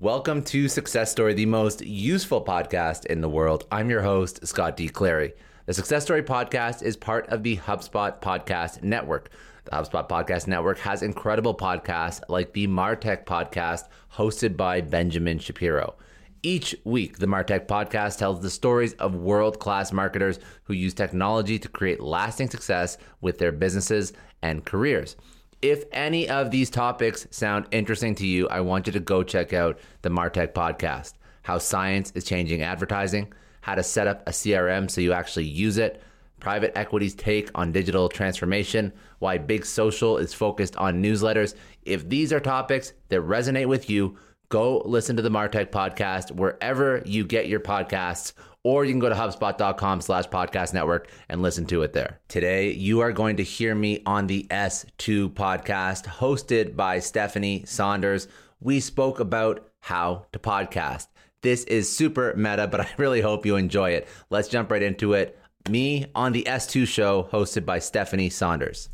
Welcome to Success Story, the most useful podcast in the world. I'm your host, Scott D. Clary. The Success Story podcast is part of the HubSpot Podcast Network. The HubSpot Podcast Network has incredible podcasts like the Martech podcast hosted by Benjamin Shapiro. Each week, the Martech podcast tells the stories of world class marketers who use technology to create lasting success with their businesses and careers. If any of these topics sound interesting to you, I want you to go check out the Martech podcast how science is changing advertising, how to set up a CRM so you actually use it, private equity's take on digital transformation, why big social is focused on newsletters. If these are topics that resonate with you, go listen to the Martech podcast wherever you get your podcasts or you can go to hubspot.com slash podcast network and listen to it there. Today, you are going to hear me on the S2 podcast hosted by Stephanie Saunders. We spoke about how to podcast. This is super meta, but I really hope you enjoy it. Let's jump right into it. Me on the S2 show hosted by Stephanie Saunders.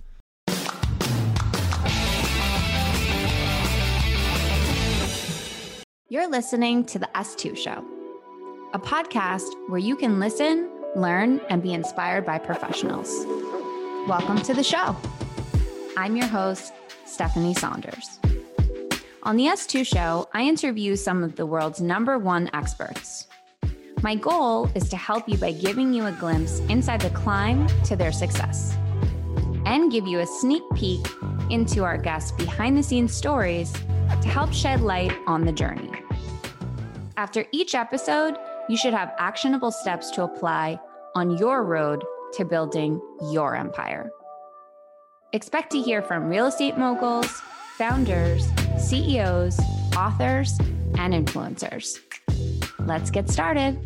You're listening to the S2 Show, a podcast where you can listen, learn, and be inspired by professionals. Welcome to the show. I'm your host, Stephanie Saunders. On the S2 Show, I interview some of the world's number one experts. My goal is to help you by giving you a glimpse inside the climb to their success and give you a sneak peek into our guests' behind the scenes stories to help shed light on the journey. After each episode, you should have actionable steps to apply on your road to building your empire. Expect to hear from real estate moguls, founders, CEOs, authors, and influencers. Let's get started.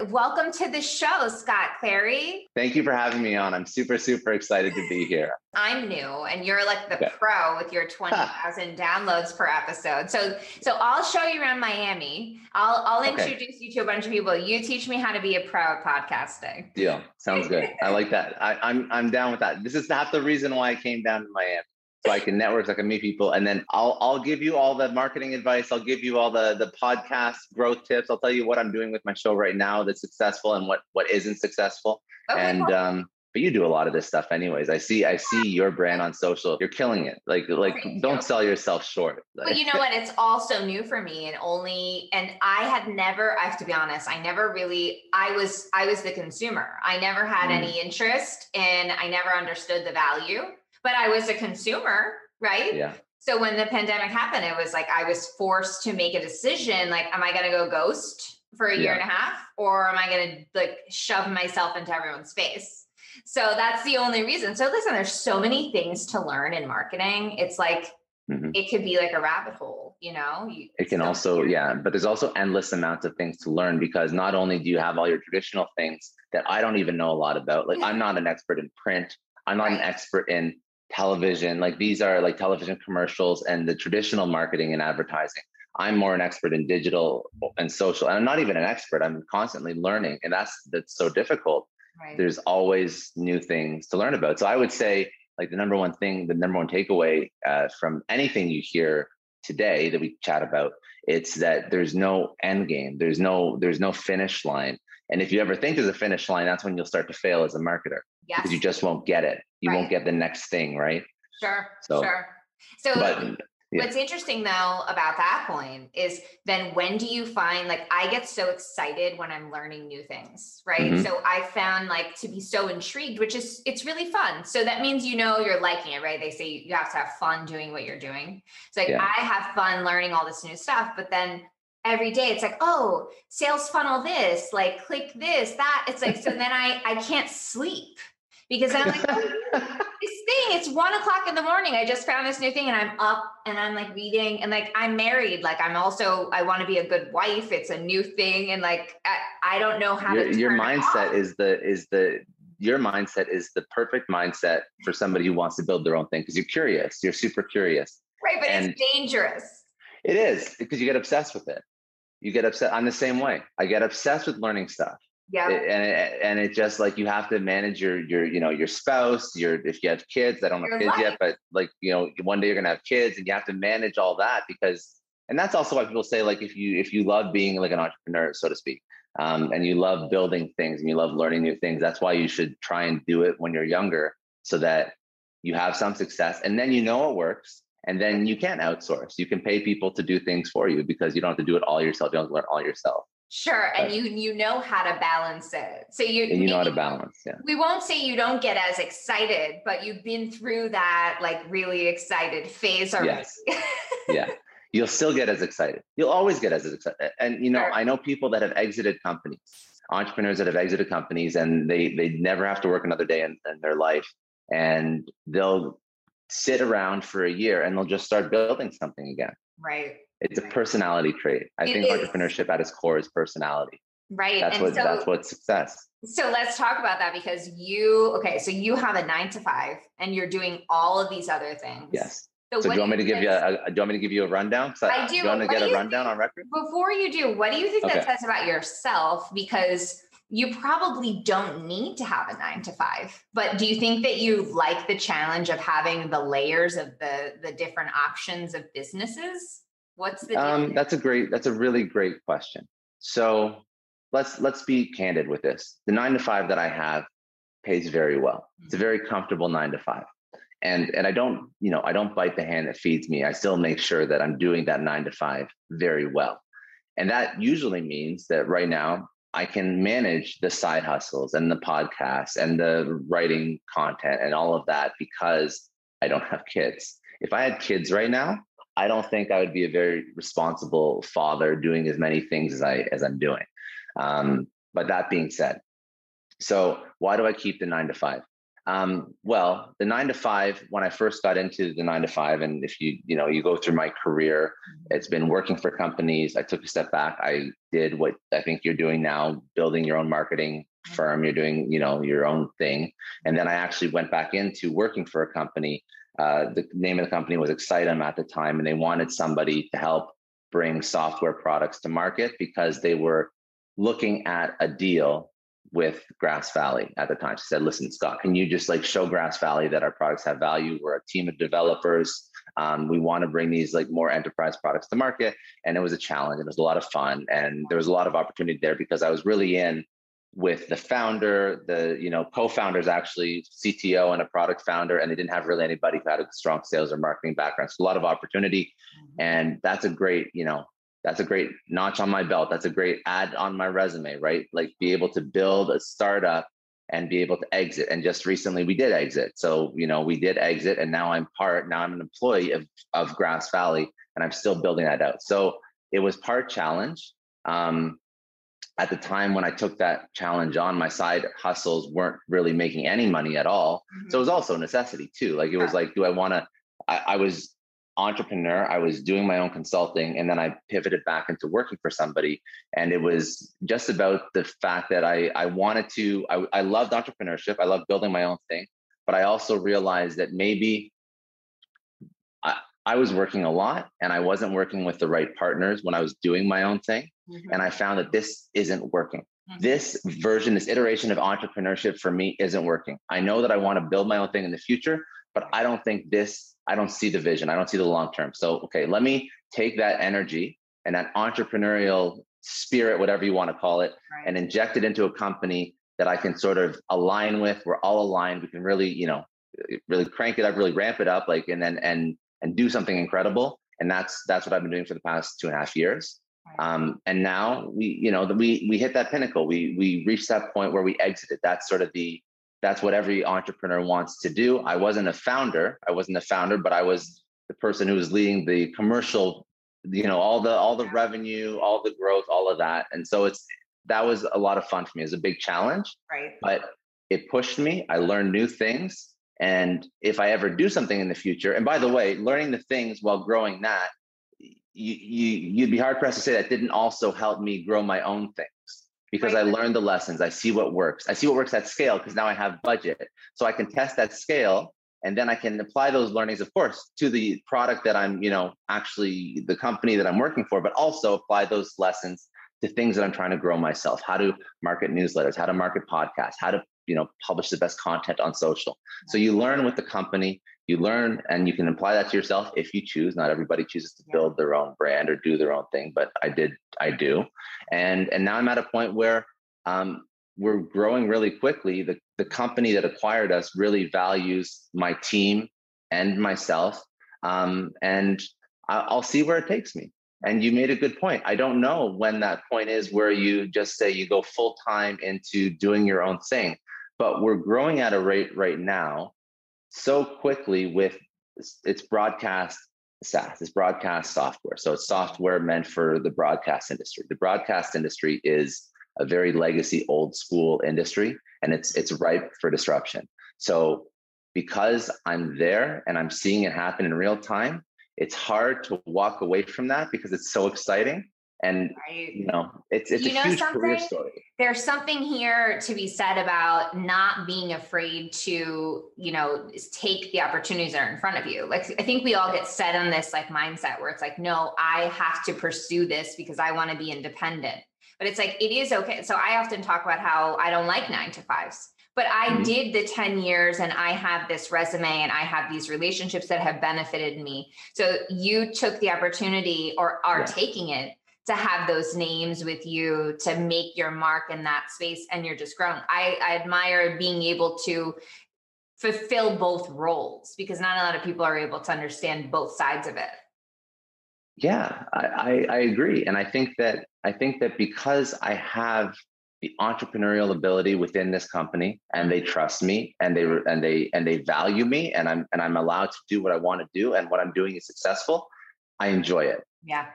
Welcome to the show, Scott Clary. Thank you for having me on. I'm super, super excited to be here. I'm new, and you're like the pro with your 20,000 downloads per episode. So, so I'll show you around Miami. I'll I'll introduce okay. you to a bunch of people. You teach me how to be a pro at podcasting. Deal. Sounds good. I like that. I, I'm I'm down with that. This is not the reason why I came down to Miami so I can network, so I can meet people, and then I'll I'll give you all the marketing advice. I'll give you all the the podcast growth tips. I'll tell you what I'm doing with my show right now that's successful and what what isn't successful. Okay, and um, but you do a lot of this stuff anyways. I see I see your brand on social. You're killing it. Like like don't sell yourself short. But you know what? It's also new for me and only and I had never I have to be honest, I never really I was I was the consumer. I never had mm. any interest and I never understood the value but I was a consumer, right? Yeah. So when the pandemic happened, it was like I was forced to make a decision like, am I going to go ghost for a year and a half or am I going to like shove myself into everyone's face? So that's the only reason. So listen, there's so many things to learn in marketing. It's like, mm-hmm. it could be like a rabbit hole, you know? You, it can also, yeah, but there's also endless amounts of things to learn because not only do you have all your traditional things that I don't even know a lot about, like I'm not an expert in print, I'm not right. an expert in television like these are like television commercials and the traditional marketing and advertising. I'm more an expert in digital and social and i'm not even an expert i'm constantly learning and that's that's so difficult. Right. there's always new things to learn about. So i would say like the number one thing the number one takeaway uh, from anything you hear today that we chat about it's that there's no end game there's no there's no finish line. And if you ever think there's a finish line that's when you'll start to fail as a marketer yes. because you just won't get it you right. won't get the next thing, right? Sure. So, sure. So, but Yeah. What's interesting though about that point is then when do you find like I get so excited when I'm learning new things, right? Mm-hmm. So I found like to be so intrigued, which is it's really fun. So that means you know you're liking it, right? They say you have to have fun doing what you're doing. So like yeah. I have fun learning all this new stuff, but then every day it's like oh sales funnel this like click this that it's like so then i i can't sleep because i'm like oh, this thing it's one o'clock in the morning. I just found this new thing and i'm up and i'm like reading and like i'm married. Like i'm also i want to be a good wife. It's a new thing and like i, I don't know how your, to your mindset is the is the your mindset is the perfect mindset for somebody who wants to build their own thing because you're curious. You're super curious. Right but and it's dangerous. It is because you get obsessed with it. You get upset. I'm the same way. I get obsessed with learning stuff. Yeah. And it, and it just like you have to manage your your you know your spouse. Your if you have kids, I don't have kids life. yet, but like you know one day you're gonna have kids, and you have to manage all that because. And that's also why people say like if you if you love being like an entrepreneur, so to speak, um, and you love building things and you love learning new things, that's why you should try and do it when you're younger, so that you have some success, and then you know it works, and then you can outsource. You can pay people to do things for you because you don't have to do it all yourself. You don't learn all yourself. Sure, and you you know how to balance it. So you you know how to balance. Yeah. We won't say you don't get as excited, but you've been through that like really excited phase already. Yes. yeah. You'll still get as excited. You'll always get as excited. And you know, sure. I know people that have exited companies, entrepreneurs that have exited companies, and they they never have to work another day in, in their life, and they'll sit around for a year and they'll just start building something again. Right. It's a personality trait. I it think is. entrepreneurship at its core is personality. Right. That's and what so, that's what success. So let's talk about that because you okay, so you have a nine to five and you're doing all of these other things. Yes. So, so do you want me to give you a, a, do you want me to give you a rundown? So I uh, do. Do you want to get a rundown think, on record? Before you do, what do you think okay. that says about yourself? Because you probably don't need to have a nine to five but do you think that you like the challenge of having the layers of the the different options of businesses what's the um, that's a great that's a really great question. So let's let's be candid with this. The nine to five that i have pays very well. It's a very comfortable nine to five. And and i don't you know i don't bite the hand that feeds me. I still make sure that i'm doing that nine to five very well. And that usually means that right now I can manage the side hustles and the podcasts and the writing content and all of that because I don't have kids. If I had kids right now, I don't think I would be a very responsible father doing as many things as I as I'm doing. Um, but that being said, so why do I keep the nine to five? Um, well, the nine to five, when I first got into the nine to five, and if you, you know, you go through my career, mm-hmm. it's been working for companies. I took a step back. I did what I think you're doing now, building your own marketing mm-hmm. firm. You're doing, you know, your own thing. And then I actually went back into working for a company. Uh, the name of the company was Excitem at the time, and they wanted somebody to help bring software products to market because they were looking at a deal with Grass Valley at the time. She said, listen, Scott, can you just like show Grass Valley that our products have value? We're a team of developers. Um, we want to bring these like more enterprise products to market. And it was a challenge. It was a lot of fun. And there was a lot of opportunity there because I was really in with the founder, the you know co-founders actually CTO and a product founder, and they didn't have really anybody who had a strong sales or marketing background. So a lot of opportunity, mm-hmm. and that's a great you know that's a great notch on my belt. That's a great add on my resume, right? Like be able to build a startup and be able to exit. And just recently we did exit. So, you know, we did exit and now I'm part, now I'm an employee of, of Grass Valley and I'm still building that out. So it was part challenge. Um, at the time when I took that challenge on, my side hustles weren't really making any money at all. Mm-hmm. So it was also a necessity too. Like it was like, do I want to? I, I was entrepreneur. I was doing my own consulting and then I pivoted back into working for somebody. And it was just about the fact that I, I wanted to, I, I loved entrepreneurship. I loved building my own thing. But I also realized that maybe I, was working a lot and I wasn't working with the right partners when I was doing my own thing. Mm-hmm. And I found that this isn't working. Mm-hmm. This version, this iteration of entrepreneurship for me isn't working. I know that I want to build my own thing in the future, but I don't think this I don't see the vision. I don't see the long term. So, okay, let me take that energy and that entrepreneurial spirit, whatever you want to call it, right. and inject it into a company that I can sort of align with. We're all aligned. We can really, you know, really crank it up, really ramp it up, like, and then and and do something incredible. and that's that's what I've been doing for the past two and a half years. Um, and now we, you know, we we hit that pinnacle. We we reached that point where we exited. That's sort of the that's what every entrepreneur wants to do. I wasn't a founder. I wasn't a founder, but I was the person who was leading the commercial, you know, all the all the revenue, all the growth, all of that. And so it's that was a lot of fun for me. It was a big challenge. Right. But it pushed me. I learned new things. And if I ever do something in the future, and by the way, learning the things while growing that, you, you you'd be hard pressed to say that didn't also help me grow my own things because right. I learned the lessons. I see what works. I see what works at scale because now I have budget. So I can test that scale and then I can apply those learnings, of course, to the product that I'm, you know, actually the company that I'm working for, but also apply those lessons to things that I'm trying to grow myself. How to market newsletters, how to market podcasts, how to, you know, publish the best content on social. So you learn with the company, you learn and you can apply that to yourself if you choose. Not everybody chooses to build their own brand or do their own thing, but I did, I do. And and now I'm at a point where um, we're growing really quickly. The, the company that acquired us really values my team and myself. Um, and I'll see where it takes me. And you made a good point. I don't know when that point is where you just say you go full time into doing your own thing, but we're growing at a rate right now so quickly with its broadcast SaaS, it's broadcast software. So it's software meant for the broadcast industry. The broadcast industry is a very legacy old school industry and it's it's ripe for disruption so because i'm there and i'm seeing it happen in real time it's hard to walk away from that because it's so exciting and you know it's it's you a huge something? career story there's something here to be said about not being afraid to you know take the opportunities that are in front of you like i think we all get set on this like mindset where it's like no i have to pursue this because i want to be independent but it's like, it is okay. So I often talk about how I don't like nine to fives, but I mm-hmm. did the 10 years and I have this resume and I have these relationships that have benefited me. So you took the opportunity or are yeah. taking it to have those names with you to make your mark in that space and you're just growing. I, I admire being able to fulfill both roles because not a lot of people are able to understand both sides of it. Yeah, I, I, I agree. And I think that I think that because I have the entrepreneurial ability within this company and they trust me and they and they and they value me and I'm and I'm allowed to do what I want to do and what I'm doing is successful, I enjoy it. Yeah.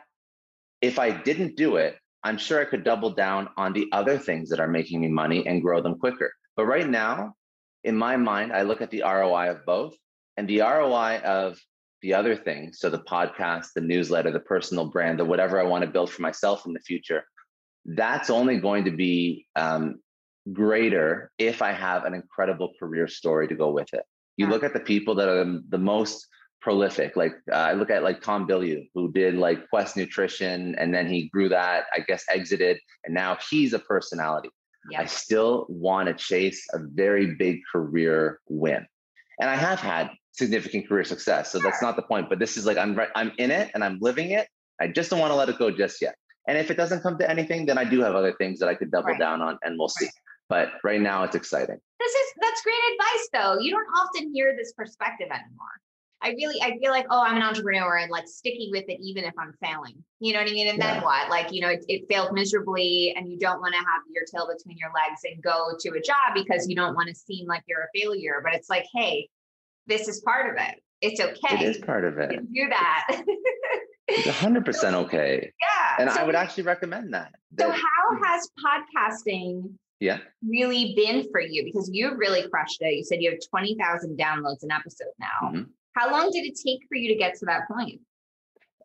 If I didn't do it, I'm sure I could double down on the other things that are making me money and grow them quicker. But right now, in my mind, I look at the ROI of both and the ROI of the other things so the podcast the newsletter the personal brand the whatever i want to build for myself in the future that's only going to be um, greater if i have an incredible career story to go with it you yeah. look at the people that are the most prolific like uh, i look at like tom bilyeu who did like quest nutrition and then he grew that i guess exited and now he's a personality yeah. i still want to chase a very big career win and i have had significant career success. So that's not the point. But this is like I'm right, I'm in it and I'm living it. I just don't want to let it go just yet. And if it doesn't come to anything, then I do have other things that I could double right. down on and we'll see. Right. But right now it's exciting. This is that's great advice though. You don't often hear this perspective anymore. I really I feel like, oh, I'm an entrepreneur and like sticky with it even if I'm failing. You know what I mean? And yeah. then what? Like, you know, it, it failed miserably and you don't want to have your tail between your legs and go to a job because you don't want to seem like you're a failure. But it's like, hey, this is part of it. It's okay. It is part of it. do that. it's 100% okay. Yeah. And so, I would actually recommend that. that. So, how has podcasting yeah really been for you? Because you've really crushed it. You said you have 20,000 downloads an episode now. Mm-hmm. How long did it take for you to get to that point?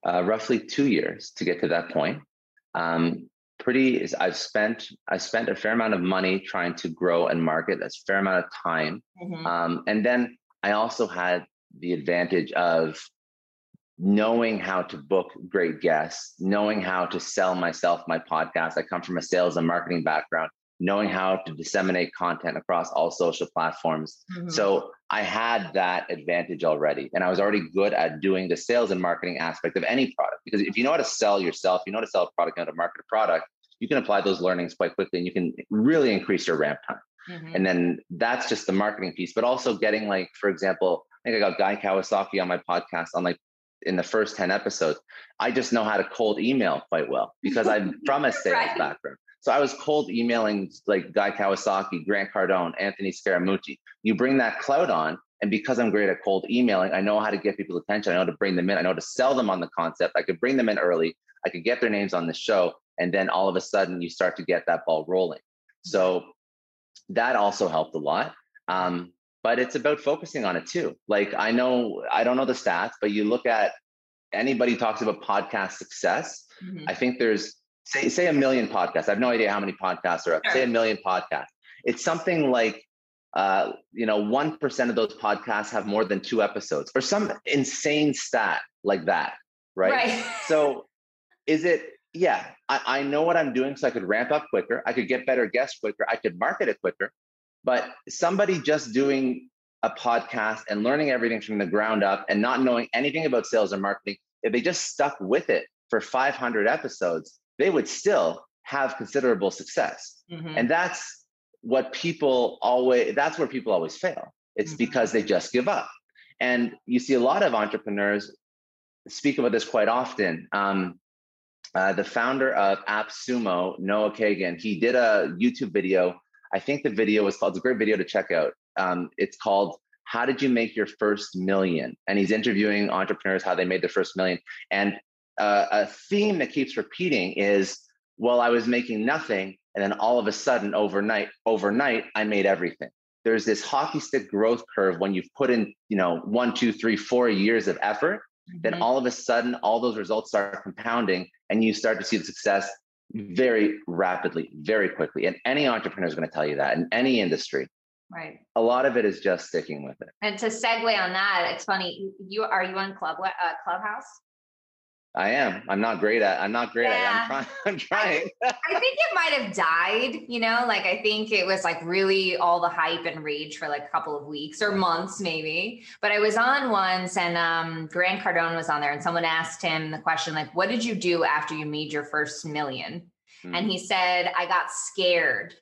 Uh, roughly two years to get to that point. Um, pretty i've spent i spent a fair amount of money trying to grow and market that's a fair amount of time mm-hmm. um, and then I also had the advantage of knowing how to book great guests, knowing how to sell myself, my podcast. I come from a sales and marketing background, knowing how to disseminate content across all social platforms. Mm-hmm. So I had that advantage already. And I was already good at doing the sales and marketing aspect of any product. Because if you know how to sell yourself, you know how to sell a product, you know how to market a product, you can apply those learnings quite quickly and you can really increase your ramp time. Mm-hmm. And then that's just the marketing piece, but also getting like, for example, I think I got Guy Kawasaki on my podcast on like in the first 10 episodes, I just know how to cold email quite well because I'm from a sales right. background. So I was cold emailing like Guy Kawasaki, Grant Cardone, Anthony Scaramucci. You bring that cloud on, and because I'm great at cold emailing, I know how to get people's attention. I know how to bring them in. I know how to sell them on the concept. I could bring them in early. I could get their names on the show. And then all of a sudden, you start to get that ball rolling. So that also helped a lot. Um, but it's about focusing on it too. Like I know, I don't know the stats, but you look at anybody talks about podcast success. Mm-hmm. I think there's say say a million podcasts. I have no idea how many podcasts are up. Sure. Say a million podcasts. It's something like uh, you know, one percent of those podcasts have more than two episodes, or some insane stat like that, right? Right. so, is it? Yeah, I, I know what I'm doing, so I could ramp up quicker. I could get better guests quicker. I could market it quicker. But somebody just doing a podcast and learning everything from the ground up and not knowing anything about sales and marketing, if they just stuck with it for 500 episodes, they would still have considerable success. Mm-hmm. And that's what people always, that's where people always fail. It's mm-hmm. because they just give up. And you see a lot of entrepreneurs speak about this quite often. Um, uh, the founder of AppSumo, Noah Kagan, he did a YouTube video I think the video was called, it's a great video to check out. Um, it's called How Did You Make Your First Million? And he's interviewing entrepreneurs how they made their first million. And uh, a theme that keeps repeating is, well, I was making nothing. And then all of a sudden, overnight, overnight, I made everything. There's this hockey stick growth curve when you've put in, you know, one, two, three, four years of effort. Mm-hmm. Then all of a sudden, all those results start compounding, and you start to see the success very rapidly, very quickly. And any entrepreneur is going to tell you that in any industry. Right. A lot of it is just sticking with it. And to segue on that, it's funny. You are you on Club uh, Clubhouse? I am. I'm not great at. I'm not great yeah. at. It. I'm trying. I'm trying. I, I, think it might have died. You know, like I think it was like really all the hype and rage for like a couple of weeks or months, maybe. But I was on once, and um, Grant Cardone was on there, and someone asked him the question like, "What did you do after you made your first million? Mm-hmm. And he said, "I got scared."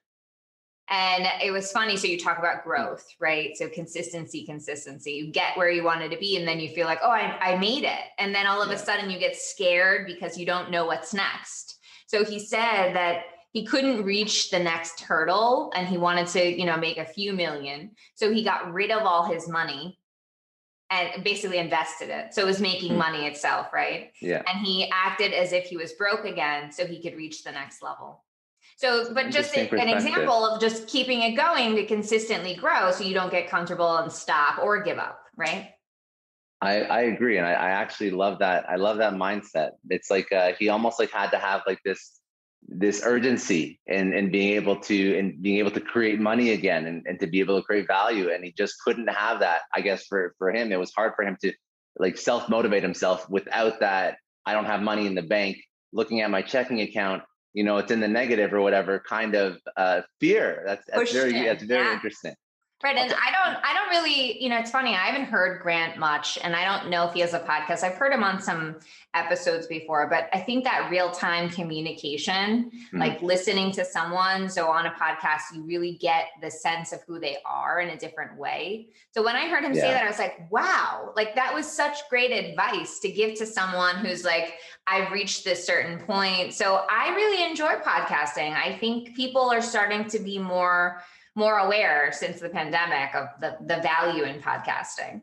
And it was funny. So you talk about growth, right? So consistency, consistency. You get where you wanted to be, and then you feel like, oh, I, I made it. And then all of yeah. a sudden you get scared because you don't know what's next. So he said that he couldn't reach the next hurdle and he wanted to, you know, make a few million. So he got rid of all his money and basically invested it. So it was making mm-hmm. money itself, right? Yeah. And he acted as if he was broke again so he could reach the next level. So, but just an example of just keeping it going to consistently grow so you don't get comfortable and stop or give up, right? I, I agree. And I, I actually love that. I love that mindset. It's like uh, he almost like had to have like this this urgency and and being able to and being able to create money again and, and to be able to create value. And he just couldn't have that. I guess for for him, it was hard for him to like self motivate himself without that. I don't have money in the bank. Looking at my checking account, you know it's in the negative or whatever kind of uh, fear that's, that's very in. that's very yeah. interesting Right. And I don't, I don't really, you know, it's funny. I haven't heard Grant much and I don't know if he has a podcast. I've heard him on some episodes before, but I think that real time communication, mm-hmm. like listening to someone. So on a podcast, you really get the sense of who they are in a different way. So when I heard him yeah. say that, I was like, wow, like that was such great advice to give to someone who's like, I've reached this certain point. So I really enjoy podcasting. I think people are starting to be more, more aware since the pandemic of the, the value in podcasting?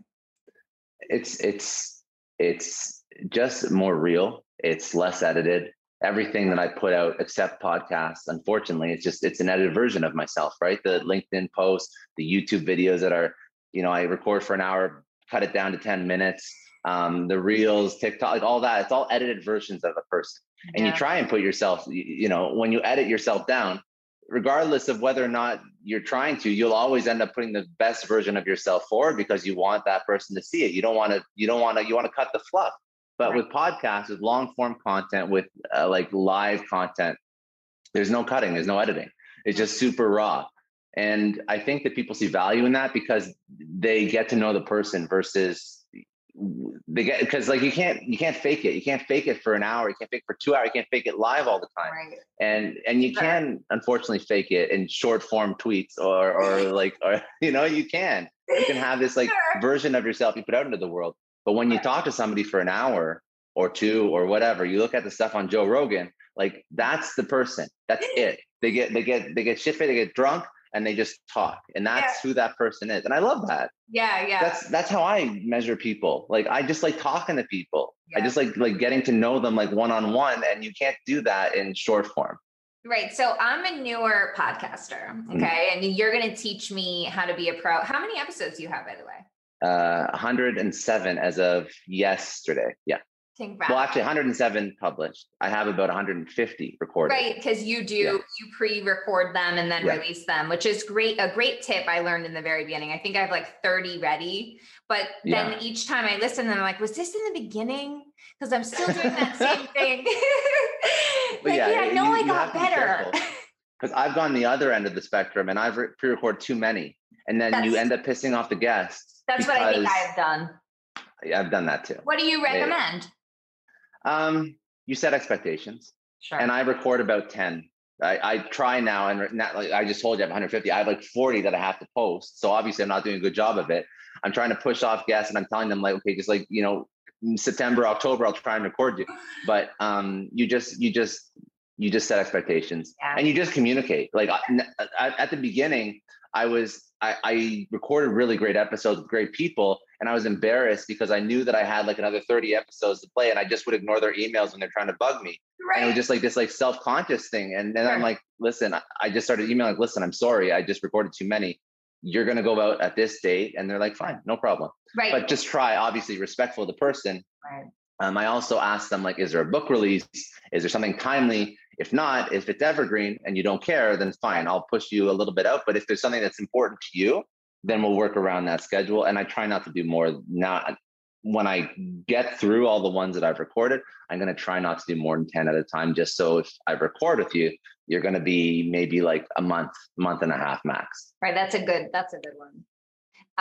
It's it's it's just more real. It's less edited. Everything that i put out except podcasts unfortunately it's just it's an edited version of myself right? The linkedin post the youtube videos that are you know i record for an hour cut it down to 10 minutes um, the reels tiktok like all that it's all edited versions of a person. And yeah. you try and put yourself you, you know when you edit yourself down regardless of whether or not you're trying to you'll always end up putting the best version of yourself forward because you want that person to see it. You don't want to you don't want to you want to cut the fluff. But right. with podcasts with long form content with uh, like live content there's no cutting there's no editing. It's just super raw. And i think that people see value in that because they get to know the person versus they get because like you can't you can't fake it you can't fake it for an hour you can't fake it for two hours you can't fake it live all the time right. and and you can unfortunately fake it in short form tweets or or like or you know you can you can have this like sure. version of yourself you put out into the world But when you talk to somebody for an hour or two or whatever, you look at the stuff on Joe Rogan, like that's the person. That's it. They get they get they get shit they get drunk, and they just talk. And that's yeah. who that person is. And I love that. Yeah, yeah. That's that's how I measure people. Like I just like talking to people. Yeah. I just like like getting to know them like one on one. And you can't do that in short form. Right. So I'm a newer podcaster. Mm. Okay. Mm. And you're going to teach me how to be a pro. How many episodes do you have, by the way? Uh, 107 as of yesterday. Yeah. Well, actually, 107 published. I have about 150 recorded. Right, because you do yeah. you pre-record them and then yeah. release them, which is great. A great tip I learned in the very beginning. I think I have like 30 ready, but then yeah. each time I listen, I'm like, was this in the beginning? Because I'm still doing that same thing. like, yeah, I know I got better. Because I've gone the other end of the spectrum, and I've pre-recorded too many, and then that's, you end up pissing off the guests. That's what I think I have done. Yeah, I've done that too. What do you recommend? Um, you set expectations. Sure. And I record about 10. I, I try now, and not, like I just told you, I have 150. I have like 40 that I have to post. So obviously, I'm not doing a good job of it. I'm trying to push off guests, and I'm telling them like, okay, just like you know, September, October, I'll try and record you. But um, you just, you just, you just set expectations, yeah. and you just communicate. Like at the beginning, I was I, I, recorded really great episodes with great people, and I was embarrassed because I knew that I had like another 30 episodes to play, and I just would ignore their emails when they're trying to bug me. Right. And it was just like this like self-conscious thing. And then right. I'm like, listen, I just started emailing, like, listen, I'm sorry, I just recorded too many. You're gonna go out at this date, and they're like, fine, no problem. Right. But just try, obviously, respectful of the person. Right. Um, I also asked them like, is there a book release? Is there something timely? If not, if it's evergreen and you don't care, then fine, I'll push you a little bit out. But if there's something that's important to you, then we'll work around that schedule. And I try not to do more. Not when I get through all the ones that I've recorded, I'm going to try not to do more than 10 at a time, just so if I record with you, you're going to be maybe like a month, month and a half max. Right. That's a good, that's a good one.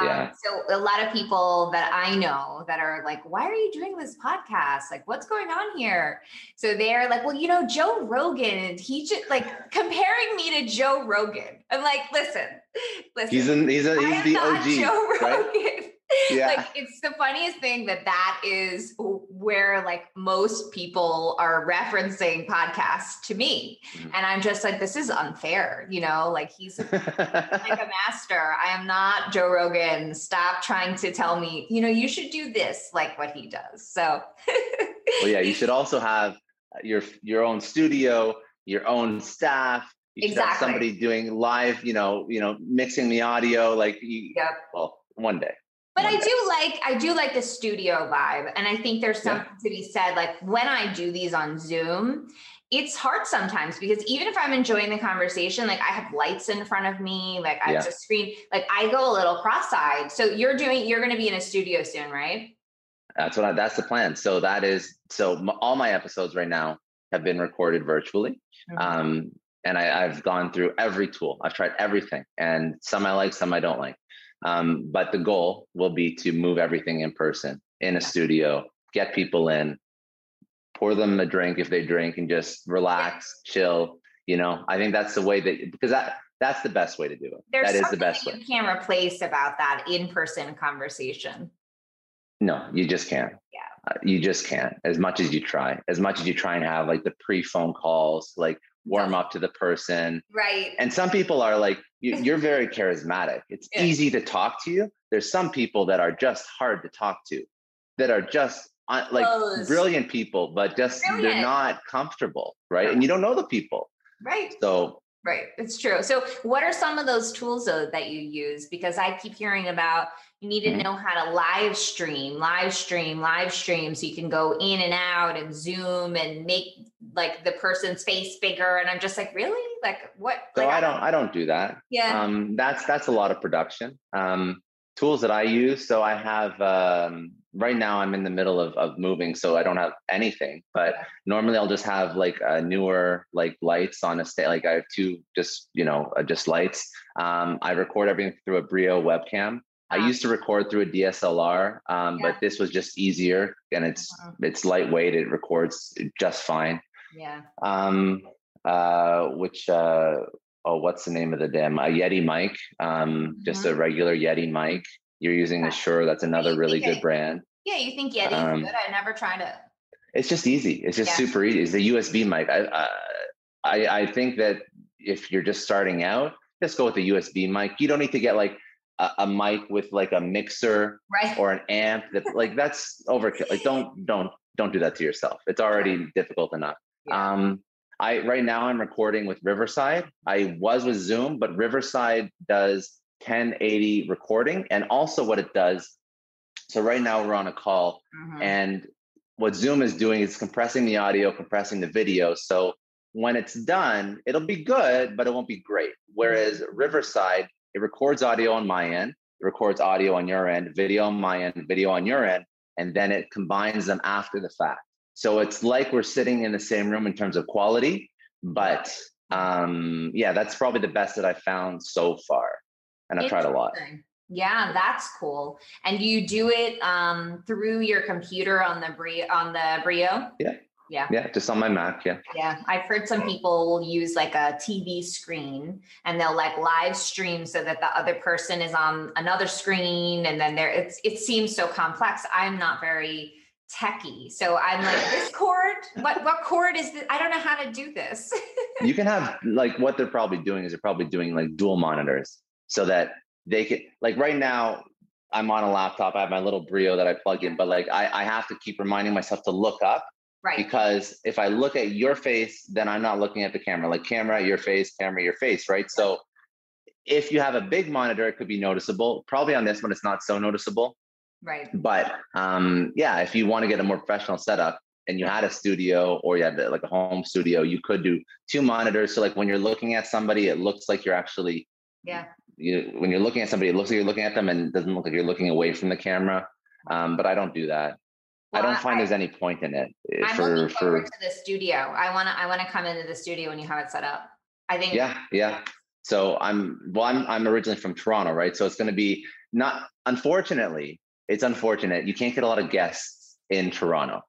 Yeah. Um, so a lot of people that I know that are like, why are you doing this podcast? Like, what's going on here? So they're like, well, you know, Joe Rogan, he just like comparing me to Joe Rogan. I'm like, listen, listen. He's in, he's, a, he's the OG. Right? yeah. like it's the funniest thing that that is where like most people are referencing podcasts to me mm-hmm. and i'm just like this is unfair you know like he's like a master i am not joe rogan stop trying to tell me you know you should do this like what he does so well yeah you should also have your your own studio your own staff you exactly. have somebody doing live you know you know mixing the audio like you, yep. well one day but I do like I do like the studio vibe. And I think there's something yeah. to be said. Like when I do these on Zoom, it's hard sometimes because even if I'm enjoying the conversation, like I have lights in front of me, like I have a screen, like I go a little cross-eyed. So you're doing you're going to be in a studio soon, right? That's what I, that's the plan. So that is so m- all my episodes right now have been recorded virtually. Mm-hmm. Um, and I, I've gone through every tool. I've tried everything, and some I like, some I don't like. Um, but the goal will be to move everything in person in a studio, get people in, pour them a drink if they drink, and just relax, chill. You know, I think that's the way that because that that's the best way to do it. There's that is the best way. You can't replace about that in-person conversation. No, you just can't. Yeah. Uh, you just can't. As much as you try, as much as you try and have like the pre-phone calls, like warm up to the person. Right. And some people are like, you, are very charismatic. It's yeah. easy to talk to you. There's some people that are just hard to talk to, that are just uh, like Close. brilliant people, but just brilliant. they're not comfortable, right? And you don't know the people. Right. So Right. It's true. So, what are some of those tools though that you use? Because I keep hearing about you need to mm-hmm. know how to live stream, live stream, live stream so you can go in and out and zoom and make like the person's face bigger. And I'm just like, really? Like what? So like, I don't I don't do that. Yeah. Um that's that's a lot of production. Um tools that I use. So I have um, right now I'm in the middle of, of moving, so I don't have anything. But normally I'll just have like a newer like lights on a state. Like I have two just you know uh, just lights. Um, I record everything through a Brio webcam. I used to record through a DSLR, um, yeah. but this was just easier and it's uh-huh. it's lightweight. It records just fine. Yeah. Um, uh, which uh, oh, what's the name of the damn a Yeti mic? Um, mm-hmm. just a regular Yeti mic. You're using a Shure. That's another really good brand. Yeah, you think Yeti's um, good? I never tried it. It's just easy. It's just yeah. super easy. It's a USB mic. I, uh, I I think that if you're just starting out, just go with the USB mic. You don't need to get like a, a mic with like a mixer right. or an amp. That like that's overkill. Like don't don't don't do that to yourself. It's already difficult enough. Yeah. Um, I right now I'm recording with Riverside. I was with Zoom, but Riverside does 1080 recording, and also what it does. So right now we're on a call, mm-hmm. and what Zoom is doing is compressing the audio, compressing the video. So when it's done, it'll be good, but it won't be great. Whereas mm-hmm. Riverside, it records audio on my end, it records audio on your end, video on my end, video on your end, and then it combines them after the fact. So it's like we're sitting in the same room in terms of quality, but um, yeah, that's probably the best that I found so far. And I've tried a lot. Yeah, that's cool. And you do it um, through your computer on the Brio on the Brio? Yeah. Yeah. Yeah, just on my Mac. Yeah. Yeah. I've heard some people will use like a TV screen and they'll like live stream so that the other person is on another screen and then there it's it seems so complex. I'm not very techie. So I'm like, this cord, what what cord is this? I don't know how to do this. you can have like what they're probably doing is they're probably doing like dual monitors so that they can like right now I'm on a laptop. I have my little Brio that I plug in, but like I, I have to keep reminding myself to look up Right. Because if I look at your face, then I'm not looking at the camera. Like camera, your face, camera, your face, right? So if you have a big monitor, it could be noticeable. Probably on this one, it's not so noticeable. Right. But um, yeah, if you want to get a more professional setup and you had a studio or you had like a home studio, you could do two monitors. So like when you're looking at somebody, it looks like you're actually yeah. You when you're looking at somebody, it looks like you're looking at them and it doesn't look like you're looking away from the camera. Um, but I don't do that. Well, I don't find I, there's any point in it. Eh, I'm for, for, to the studio. I want to I want to come into the studio when you have it set up. I think. Yeah, yeah. So I'm well. I'm I'm originally from Toronto, right? So it's going to be not. Unfortunately, it's unfortunate you can't get a lot of guests in Toronto.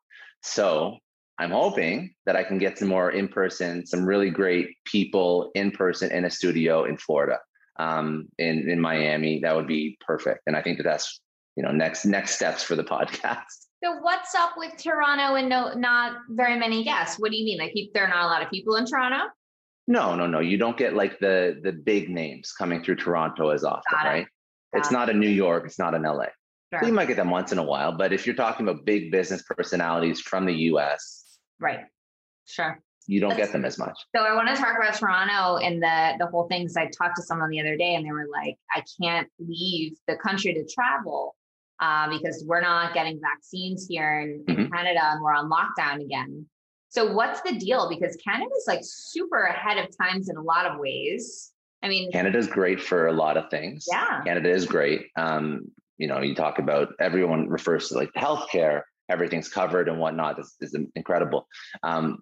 So I'm hoping that I can get some more in person, some really great people in person in a studio in Florida, um, in in Miami. That would be perfect. And I think that that's you know next next steps for the podcast. So what's up with Toronto and no not very many guests? What do you mean? Like there are not a lot of people in Toronto? No, no, no. You don't get like the the big names coming through Toronto as often, it. right? Got it's it. not a New York, it's not an LA. Sure. You might get them once in a while, but if you're talking about big business personalities from the US, right? Sure. You don't That's, get them as much. So I want to talk about Toronto and the the whole thing. Because I talked to someone the other day, and they were like, "I can't leave the country to travel uh, because we're not getting vaccines here in, mm-hmm. in Canada and we're on lockdown again. So what's the deal? Because Canada is like super ahead of times in a lot of ways. I mean, Canada's great for a lot of things. Yeah, Canada is great. Um, you know, you talk about everyone refers to like healthcare, everything's covered and whatnot. This is incredible. Um,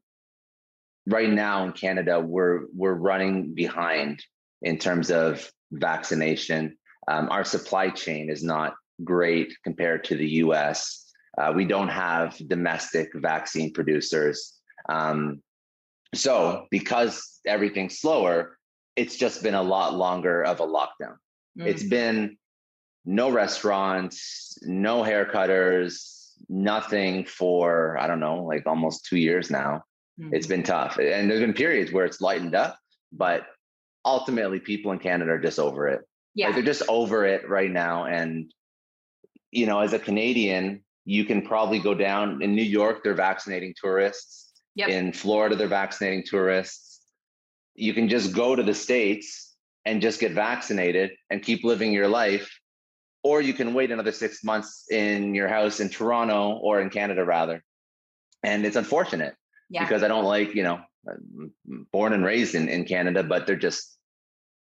right now in Canada, we're we're running behind in terms of vaccination. Um, our supply chain is not great compared to the US. Uh, we don't have domestic vaccine producers. Um, so, because everything's slower, it's just been a lot longer of a lockdown. Mm. It's been no restaurants, no haircutters, nothing for, I don't know, like almost two years now. Mm. It's been tough. And there's been periods where it's lightened up, but ultimately, people in Canada are just over it. Yeah. Like they're just over it right now. And you know, as a Canadian, you can probably go down in New York, they're vaccinating tourists. Yep. In Florida, they're vaccinating tourists. You can just go to the States and just get vaccinated and keep living your life. Or you can wait another six months in your house in Toronto or in Canada, rather. And it's unfortunate yeah. because I don't like, you know, born and raised in, in Canada, but they're just,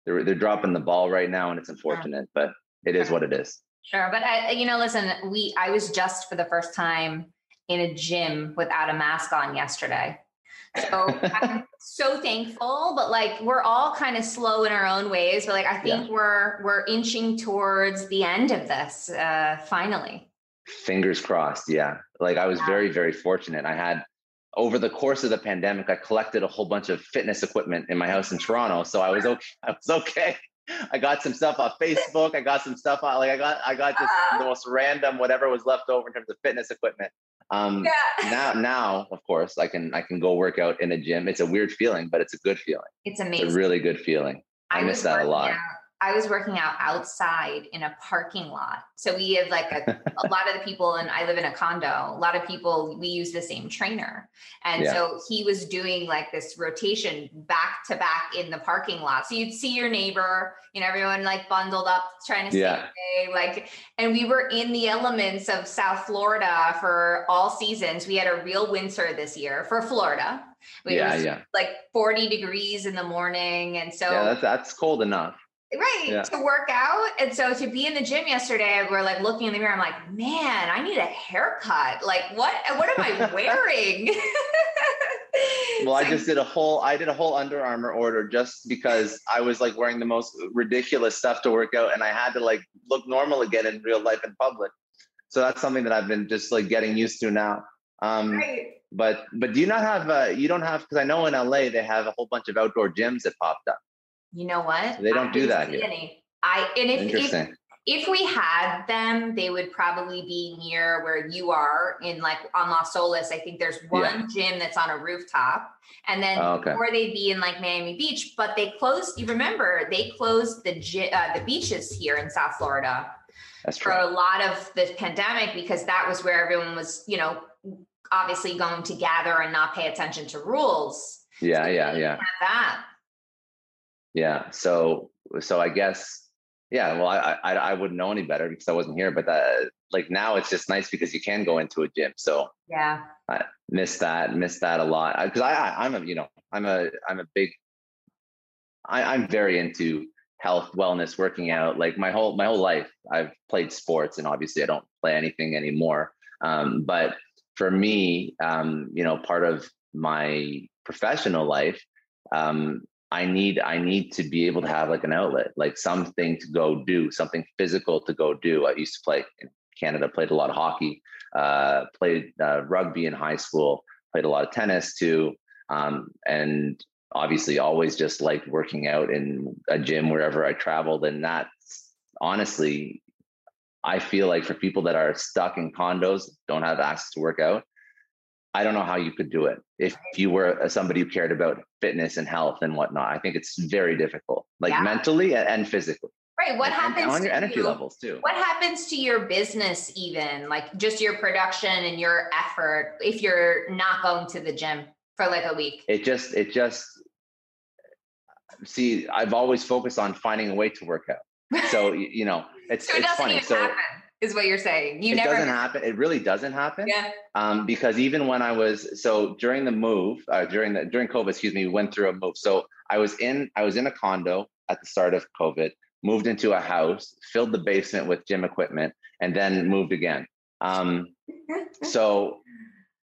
they're, they're dropping the ball right now and it's unfortunate, yeah. but it is what it is. Sure. But I, you know, listen, we, I was just for the first time in a gym without a mask on yesterday. So I'm so thankful, but like we're all kind of slow in our own ways. But like I think yeah. we're we're inching towards the end of this uh finally. Fingers crossed. Yeah. Like I was yeah. very, very fortunate. I had over the course of the pandemic, I collected a whole bunch of fitness equipment in my house in Toronto. So I was okay. I was okay. I got some stuff off Facebook. I got some stuff on like I got I got just uh, the most random whatever was left over in terms of fitness equipment. Um, yeah. now now of course I can I can go work out in a gym. It's a weird feeling, but it's a good feeling. It's amazing. It's a really good feeling. I, I miss that a lot. I was working out outside in a parking lot. So we have like a, a lot of the people, and I live in a condo. A lot of people, we use the same trainer. And yeah. so he was doing like this rotation back to back in the parking lot. So you'd see your neighbor, you know, everyone like bundled up trying to yeah. stay like, and we were in the elements of South Florida for all seasons. We had a real winter this year for Florida. It yeah, yeah. Like 40 degrees in the morning. And so yeah, that's, that's cold enough right yeah. to work out. And so to be in the gym yesterday we're like looking in the mirror i'm like man i need a haircut. Like what what am i wearing? Well i just did a whole i did a whole Under Armour order just because i was like wearing the most ridiculous stuff to work out and i had to like look normal again in real life in public. So that's something that i've been just like getting used to now. Um right. but but do you not have uh you don't have because i know in la they have a whole bunch of outdoor gyms that popped up you know what? They don't I do that here. Any. I and if, if if we had them, they would probably be near where you are in like on Las Olas. I think there's one yeah. gym that's on a rooftop, and then oh, okay. or they'd be in like Miami Beach. But they closed. You remember they closed the uh, the beaches here in South Florida that's for a lot of the pandemic because that was where everyone was, you know, obviously going to gather and not pay attention to rules. Yeah, so yeah, yeah. that yeah so so i guess yeah well I, I i wouldn't know any better because i wasn't here but that like now it's just nice because you can go into a gym so yeah. I miss that miss that a lot because I, I i'm a you know i'm a i'm a big I, i'm very into health wellness working out like my whole my whole life i've played sports and obviously i don't play anything anymore um, but for me um, you know part of my professional life um, I need I need to be able to have like an outlet, like something to go do, something physical to go do. I used to play in Canada, played a lot of hockey, uh, played uh, rugby in high school, played a lot of tennis too, um, and obviously always just liked working out in a gym wherever I traveled. And that honestly, I feel like for people that are stuck in condos, don't have access to work out, I don't know how you could do it if you were uh, somebody who cared about fitness and health and whatnot. I think it's very difficult, like yeah. mentally and physically. Right. What and, happens on your energy you, levels too? What happens to your business, even like just your production and your effort, if you're not going to the gym for like a week? It just, it just. See, I've always focused on finding a way to work out. So you know, it's so it it's funny. So. Happen is what you're saying. You it never doesn't happen. It really doesn't happen. Yeah. Um, because even when I was so during the move, uh, during the during COVID, excuse me, we went through a move. So I was in I was in a condo at the start of COVID, moved into a house, filled the basement with gym equipment, and then moved again. Um, so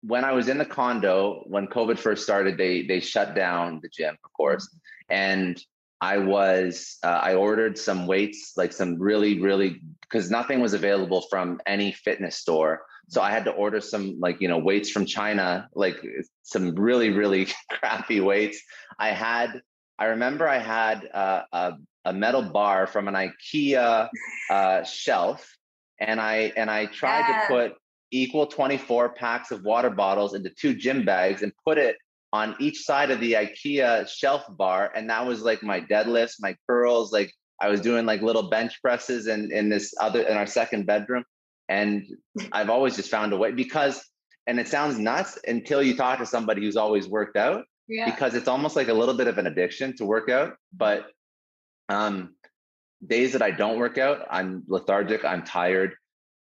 when I was in the condo, when COVID first started, they they shut down the gym, of course, and I was uh, I ordered some weights, like some really really because nothing was available from any fitness store. So I had to order some like you know weights from China, like some really really crappy weights. I had I remember I had uh, a a metal bar from an IKEA uh, shelf, and I and I tried yeah. to put equal 24 packs of water bottles into two gym bags and put it on each side of the IKEA shelf bar. And that was like my deadlifts, my curls, like I was doing like little bench presses in, in this other, in our second bedroom. And I've always just found a way because, and it sounds nuts until you talk to somebody who's always worked out yeah. because it's almost like a little bit of an addiction to work out. But um, days that I don't work out, I'm lethargic, I'm tired.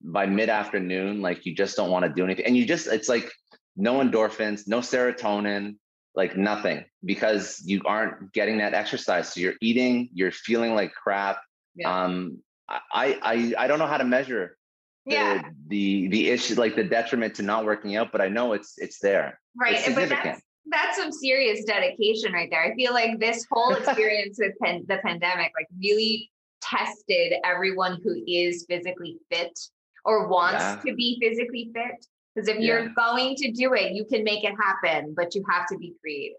By mid afternoon, like you just don't want to do anything. And you just, it's like no endorphins, no serotonin, like nothing because you aren't getting that exercise. So you're eating, you're feeling like crap. Yeah. Um, I, I, I don't know how to measure yeah. the, the, the issue, like the detriment to not working out, but I know it's, it's there. Right. It's but that's, that's some serious dedication right there. I feel like this whole experience with pan- the pandemic, like really tested everyone who is physically fit or wants yeah. to be physically fit because if yeah. you're going to do it, you can make it happen, but you have to be creative.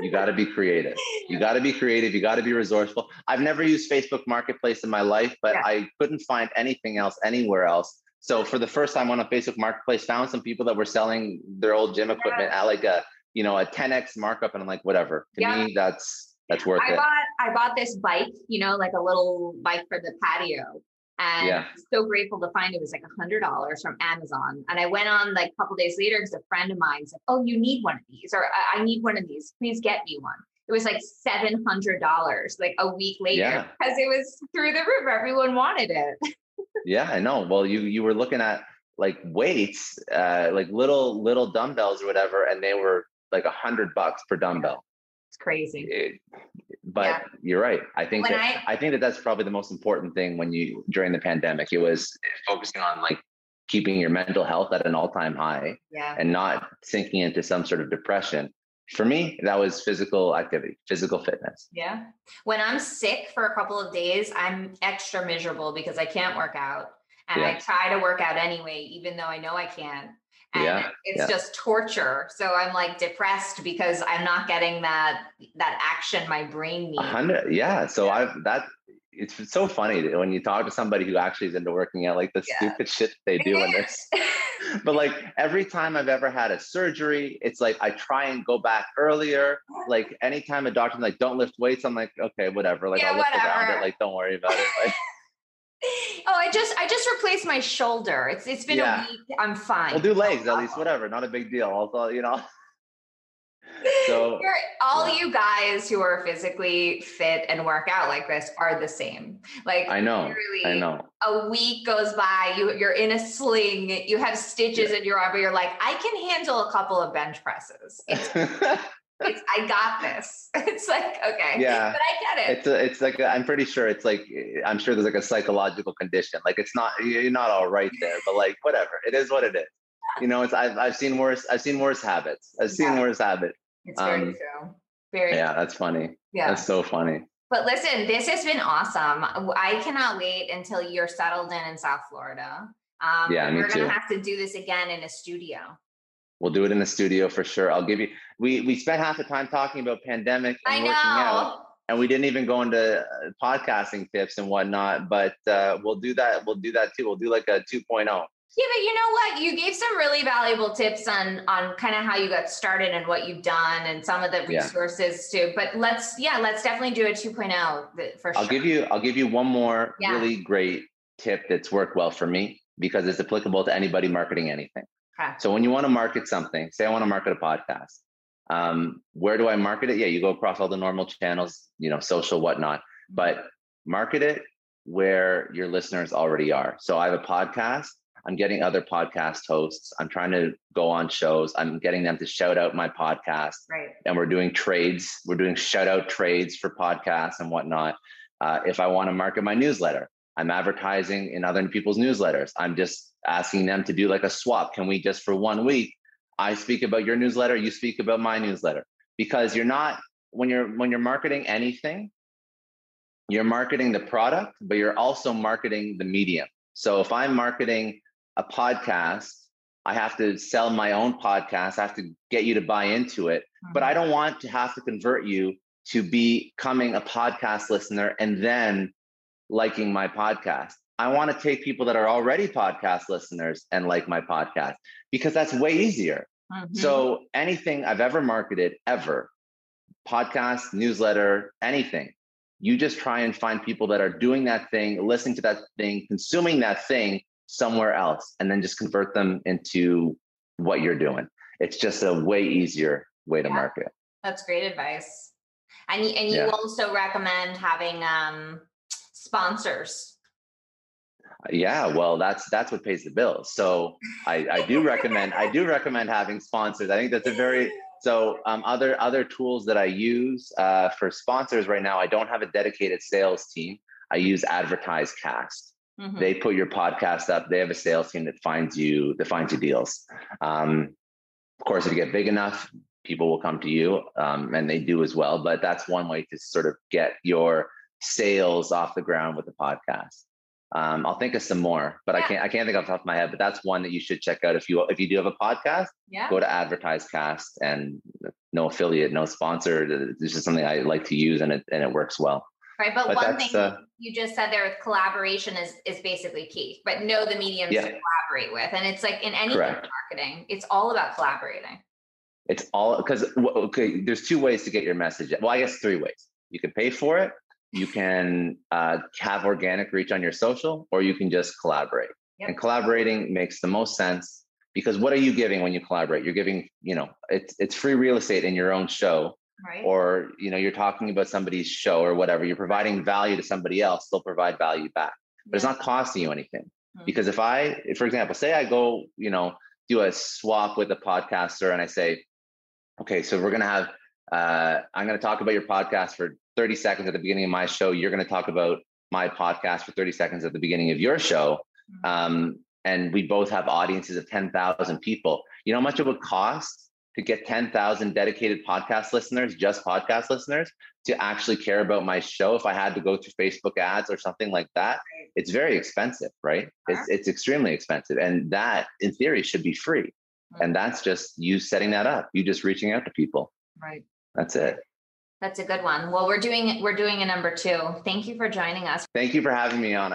you got to be creative. You got to be creative. You got to be resourceful. I've never used Facebook Marketplace in my life, but yeah. I couldn't find anything else anywhere else. So for the first time on a Facebook Marketplace, found some people that were selling their old gym equipment yeah. at like a you know a 10x markup, and I'm like, whatever. To yeah. me, that's that's worth I it. Bought, I bought this bike, you know, like a little bike for the patio. And yeah. so grateful to find it was like a hundred dollars from Amazon. And I went on like a couple days later because a friend of mine said, Oh, you need one of these, or I need one of these. Please get me one. It was like seven hundred dollars like a week later because it was through the roof. Everyone wanted it. yeah, I know. Well, you you were looking at like weights, uh, like little little dumbbells or whatever, and they were like a hundred bucks per dumbbell. It's crazy. It, but yeah. you're right. I think that I, I think that that's probably the most important thing when you during the pandemic. It was focusing on like keeping your mental health at an all-time high yeah. and not sinking into some sort of depression for me that was physical activity physical fitness yeah when i'm sick for a couple of days i'm extra miserable because i can't work out and yeah. i try to work out anyway even though i know i can't and yeah, it's yeah. just torture so i'm like depressed because i'm not getting that that action my brain needs yeah so yeah. i've that it's so funny when you talk to somebody who actually is into working out like the stupid shit they do in this but like every time i've ever had a surgery it's like i try and go back earlier like anytime a doctor's like don't lift weights i'm like okay whatever like i'll lift whatever. around it like don't worry about it like oh, I just I just replaced my shoulder. It's it's been yeah. a week. I'm fine. We'll do legs at least. Oh. Whatever, not a big deal. Also, you know. So You're, all yeah. you guys who are physically fit and work out like this are the same. Like I know, I know. A week goes by, you you're in a sling, you have stitches yeah. in your arm, but you're like, I can handle a couple of bench presses. it's I got this. It's like okay, yeah, but I get it. It's a, it's like i am pretty sure it's like I'm sure there's like a psychological condition. Like it's not you're not all right there, but like whatever, it is what it is. You know, it's I've I've seen worse. I've seen worse habits. I've seen yeah. worse habits. It's very um, true. Very. Yeah, that's funny. Yeah, that's so funny. But listen, this has been awesome. I cannot wait until you're settled in in South Florida. Um, yeah, me we're gonna have to do this again in a studio. We'll do it in the studio for sure. I'll give you. We we spent half the time talking about pandemic and working out, and we didn't even go into uh, podcasting tips and whatnot. But uh, we'll do that. We'll do that too. We'll do like a 2.0. Yeah, but you know what? You gave some really valuable tips on on kind of how you got started and what you've done and some of the resources yeah. too. But let's yeah, let's definitely do a 2.0 for sure. I'll give you I'll give you one more yeah. really great tip that's worked well for me because it's applicable to anybody marketing anything. Okay. So when you want to market something, say I want to market a podcast, um, where do I market it? Yeah, you go across all the normal channels, you know, social, whatnot, mm-hmm. but market it where your listeners already are. So I have a podcast. I'm getting other podcast hosts. I'm trying to go on shows. I'm getting them to shout out my podcast. Right. And we're doing trades. We're doing shout out trades for podcasts and whatnot. Uh, if I want to market my newsletter, I'm advertising in other people's newsletters. I'm just asking them to do like a swap. Can we just for one week, I speak about your newsletter, you speak about my newsletter? Because you're not when you're when you're marketing anything, you're marketing the product, but you're also marketing the medium. So if I'm marketing a podcast, I have to sell my own podcast. I have to get you to buy into it. Mm-hmm. But I don't want to have to convert you to becoming a podcast listener and then liking my podcast. I want to take people that are already podcast listeners and like my podcast because that's way easier. Mm-hmm. So anything I've ever marketed, ever, podcast, newsletter, anything, you just try and find people that are doing that thing, listening to that thing, consuming that thing somewhere else, and then just convert them into what you're doing. It's just a way easier way to yeah. market. That's great advice. And, and you yeah. also recommend having um, sponsors yeah well that's that's what pays the bills. So i i do recommend i do recommend having sponsors. I think that's a very so um, other other tools that i use uh, for sponsors right now i don't have a dedicated sales team. I use AdvertiseCast mm-hmm. they put your podcast up. They have a sales team that finds you that finds you deals. Um, of course if you get big enough people will come to you um, and they do as well but that's one way to sort of get your sales off the ground with the podcast Um, I'll think of some more, but yeah. I can't I can't think off the top of my head. But that's one that you should check out if you if you do have a podcast. Yeah. Go to AdvertiseCast and no affiliate, no sponsor. This is something I like to use and it and it works well. Right, but, but one thing uh, you just said there with collaboration is is basically key. But know the mediums yeah. to collaborate with, and it's like in any marketing, it's all about collaborating. It's all because okay, there's two ways to get your message. Well, I guess three ways. You can pay for it, you can uh, have organic reach on your social, or you can just collaborate. Yep. And collaborating makes the most sense because what are you giving when you collaborate? You're giving, you know, it's it's free real estate in your own show. Right. Or you know, you're talking about somebody's show or whatever. You're providing value to somebody else. They'll provide value back, but it's not costing you anything. Mm-hmm. Because if I, for example, say I go, you know, do a swap with a podcaster and I say, okay, so we're gonna have, uh, I'm gonna talk about your podcast for 30 seconds at the beginning of my show. You're going to talk about my podcast for 30 seconds at the beginning of your show. Mm-hmm. Um, and we both have audiences of 10,000 people. You know how much it would cost to get 10,000 dedicated podcast listeners, just podcast listeners, to actually care about my show if I had to go through Facebook ads or something like that? It's very expensive, right? It's, it's extremely expensive. And that, in theory, should be free. And that's just you setting that up, you just reaching out to people. Right. That's it. That's a good one. Well, we're doing we're doing a number two. Thank you for joining us. Thank you for having me on.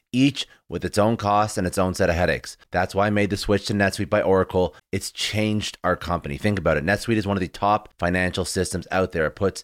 each with its own costs and its own set of headaches. That's why I made the switch to NetSuite by Oracle. It's changed our company. Think about it. NetSuite is one of the top financial systems out there. It puts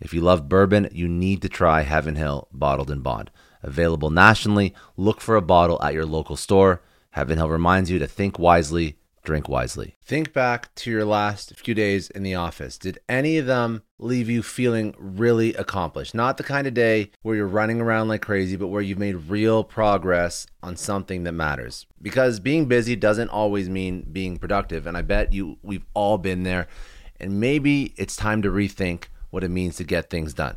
If you love bourbon, you need to try Heaven Hill Bottled and Bond. Available nationally, look for a bottle at your local store. Heaven Hill reminds you to think wisely, drink wisely. Think back to your last few days in the office. Did any of them leave you feeling really accomplished? Not the kind of day where you're running around like crazy, but where you've made real progress on something that matters. Because being busy doesn't always mean being productive, and I bet you we've all been there. And maybe it's time to rethink what it means to get things done.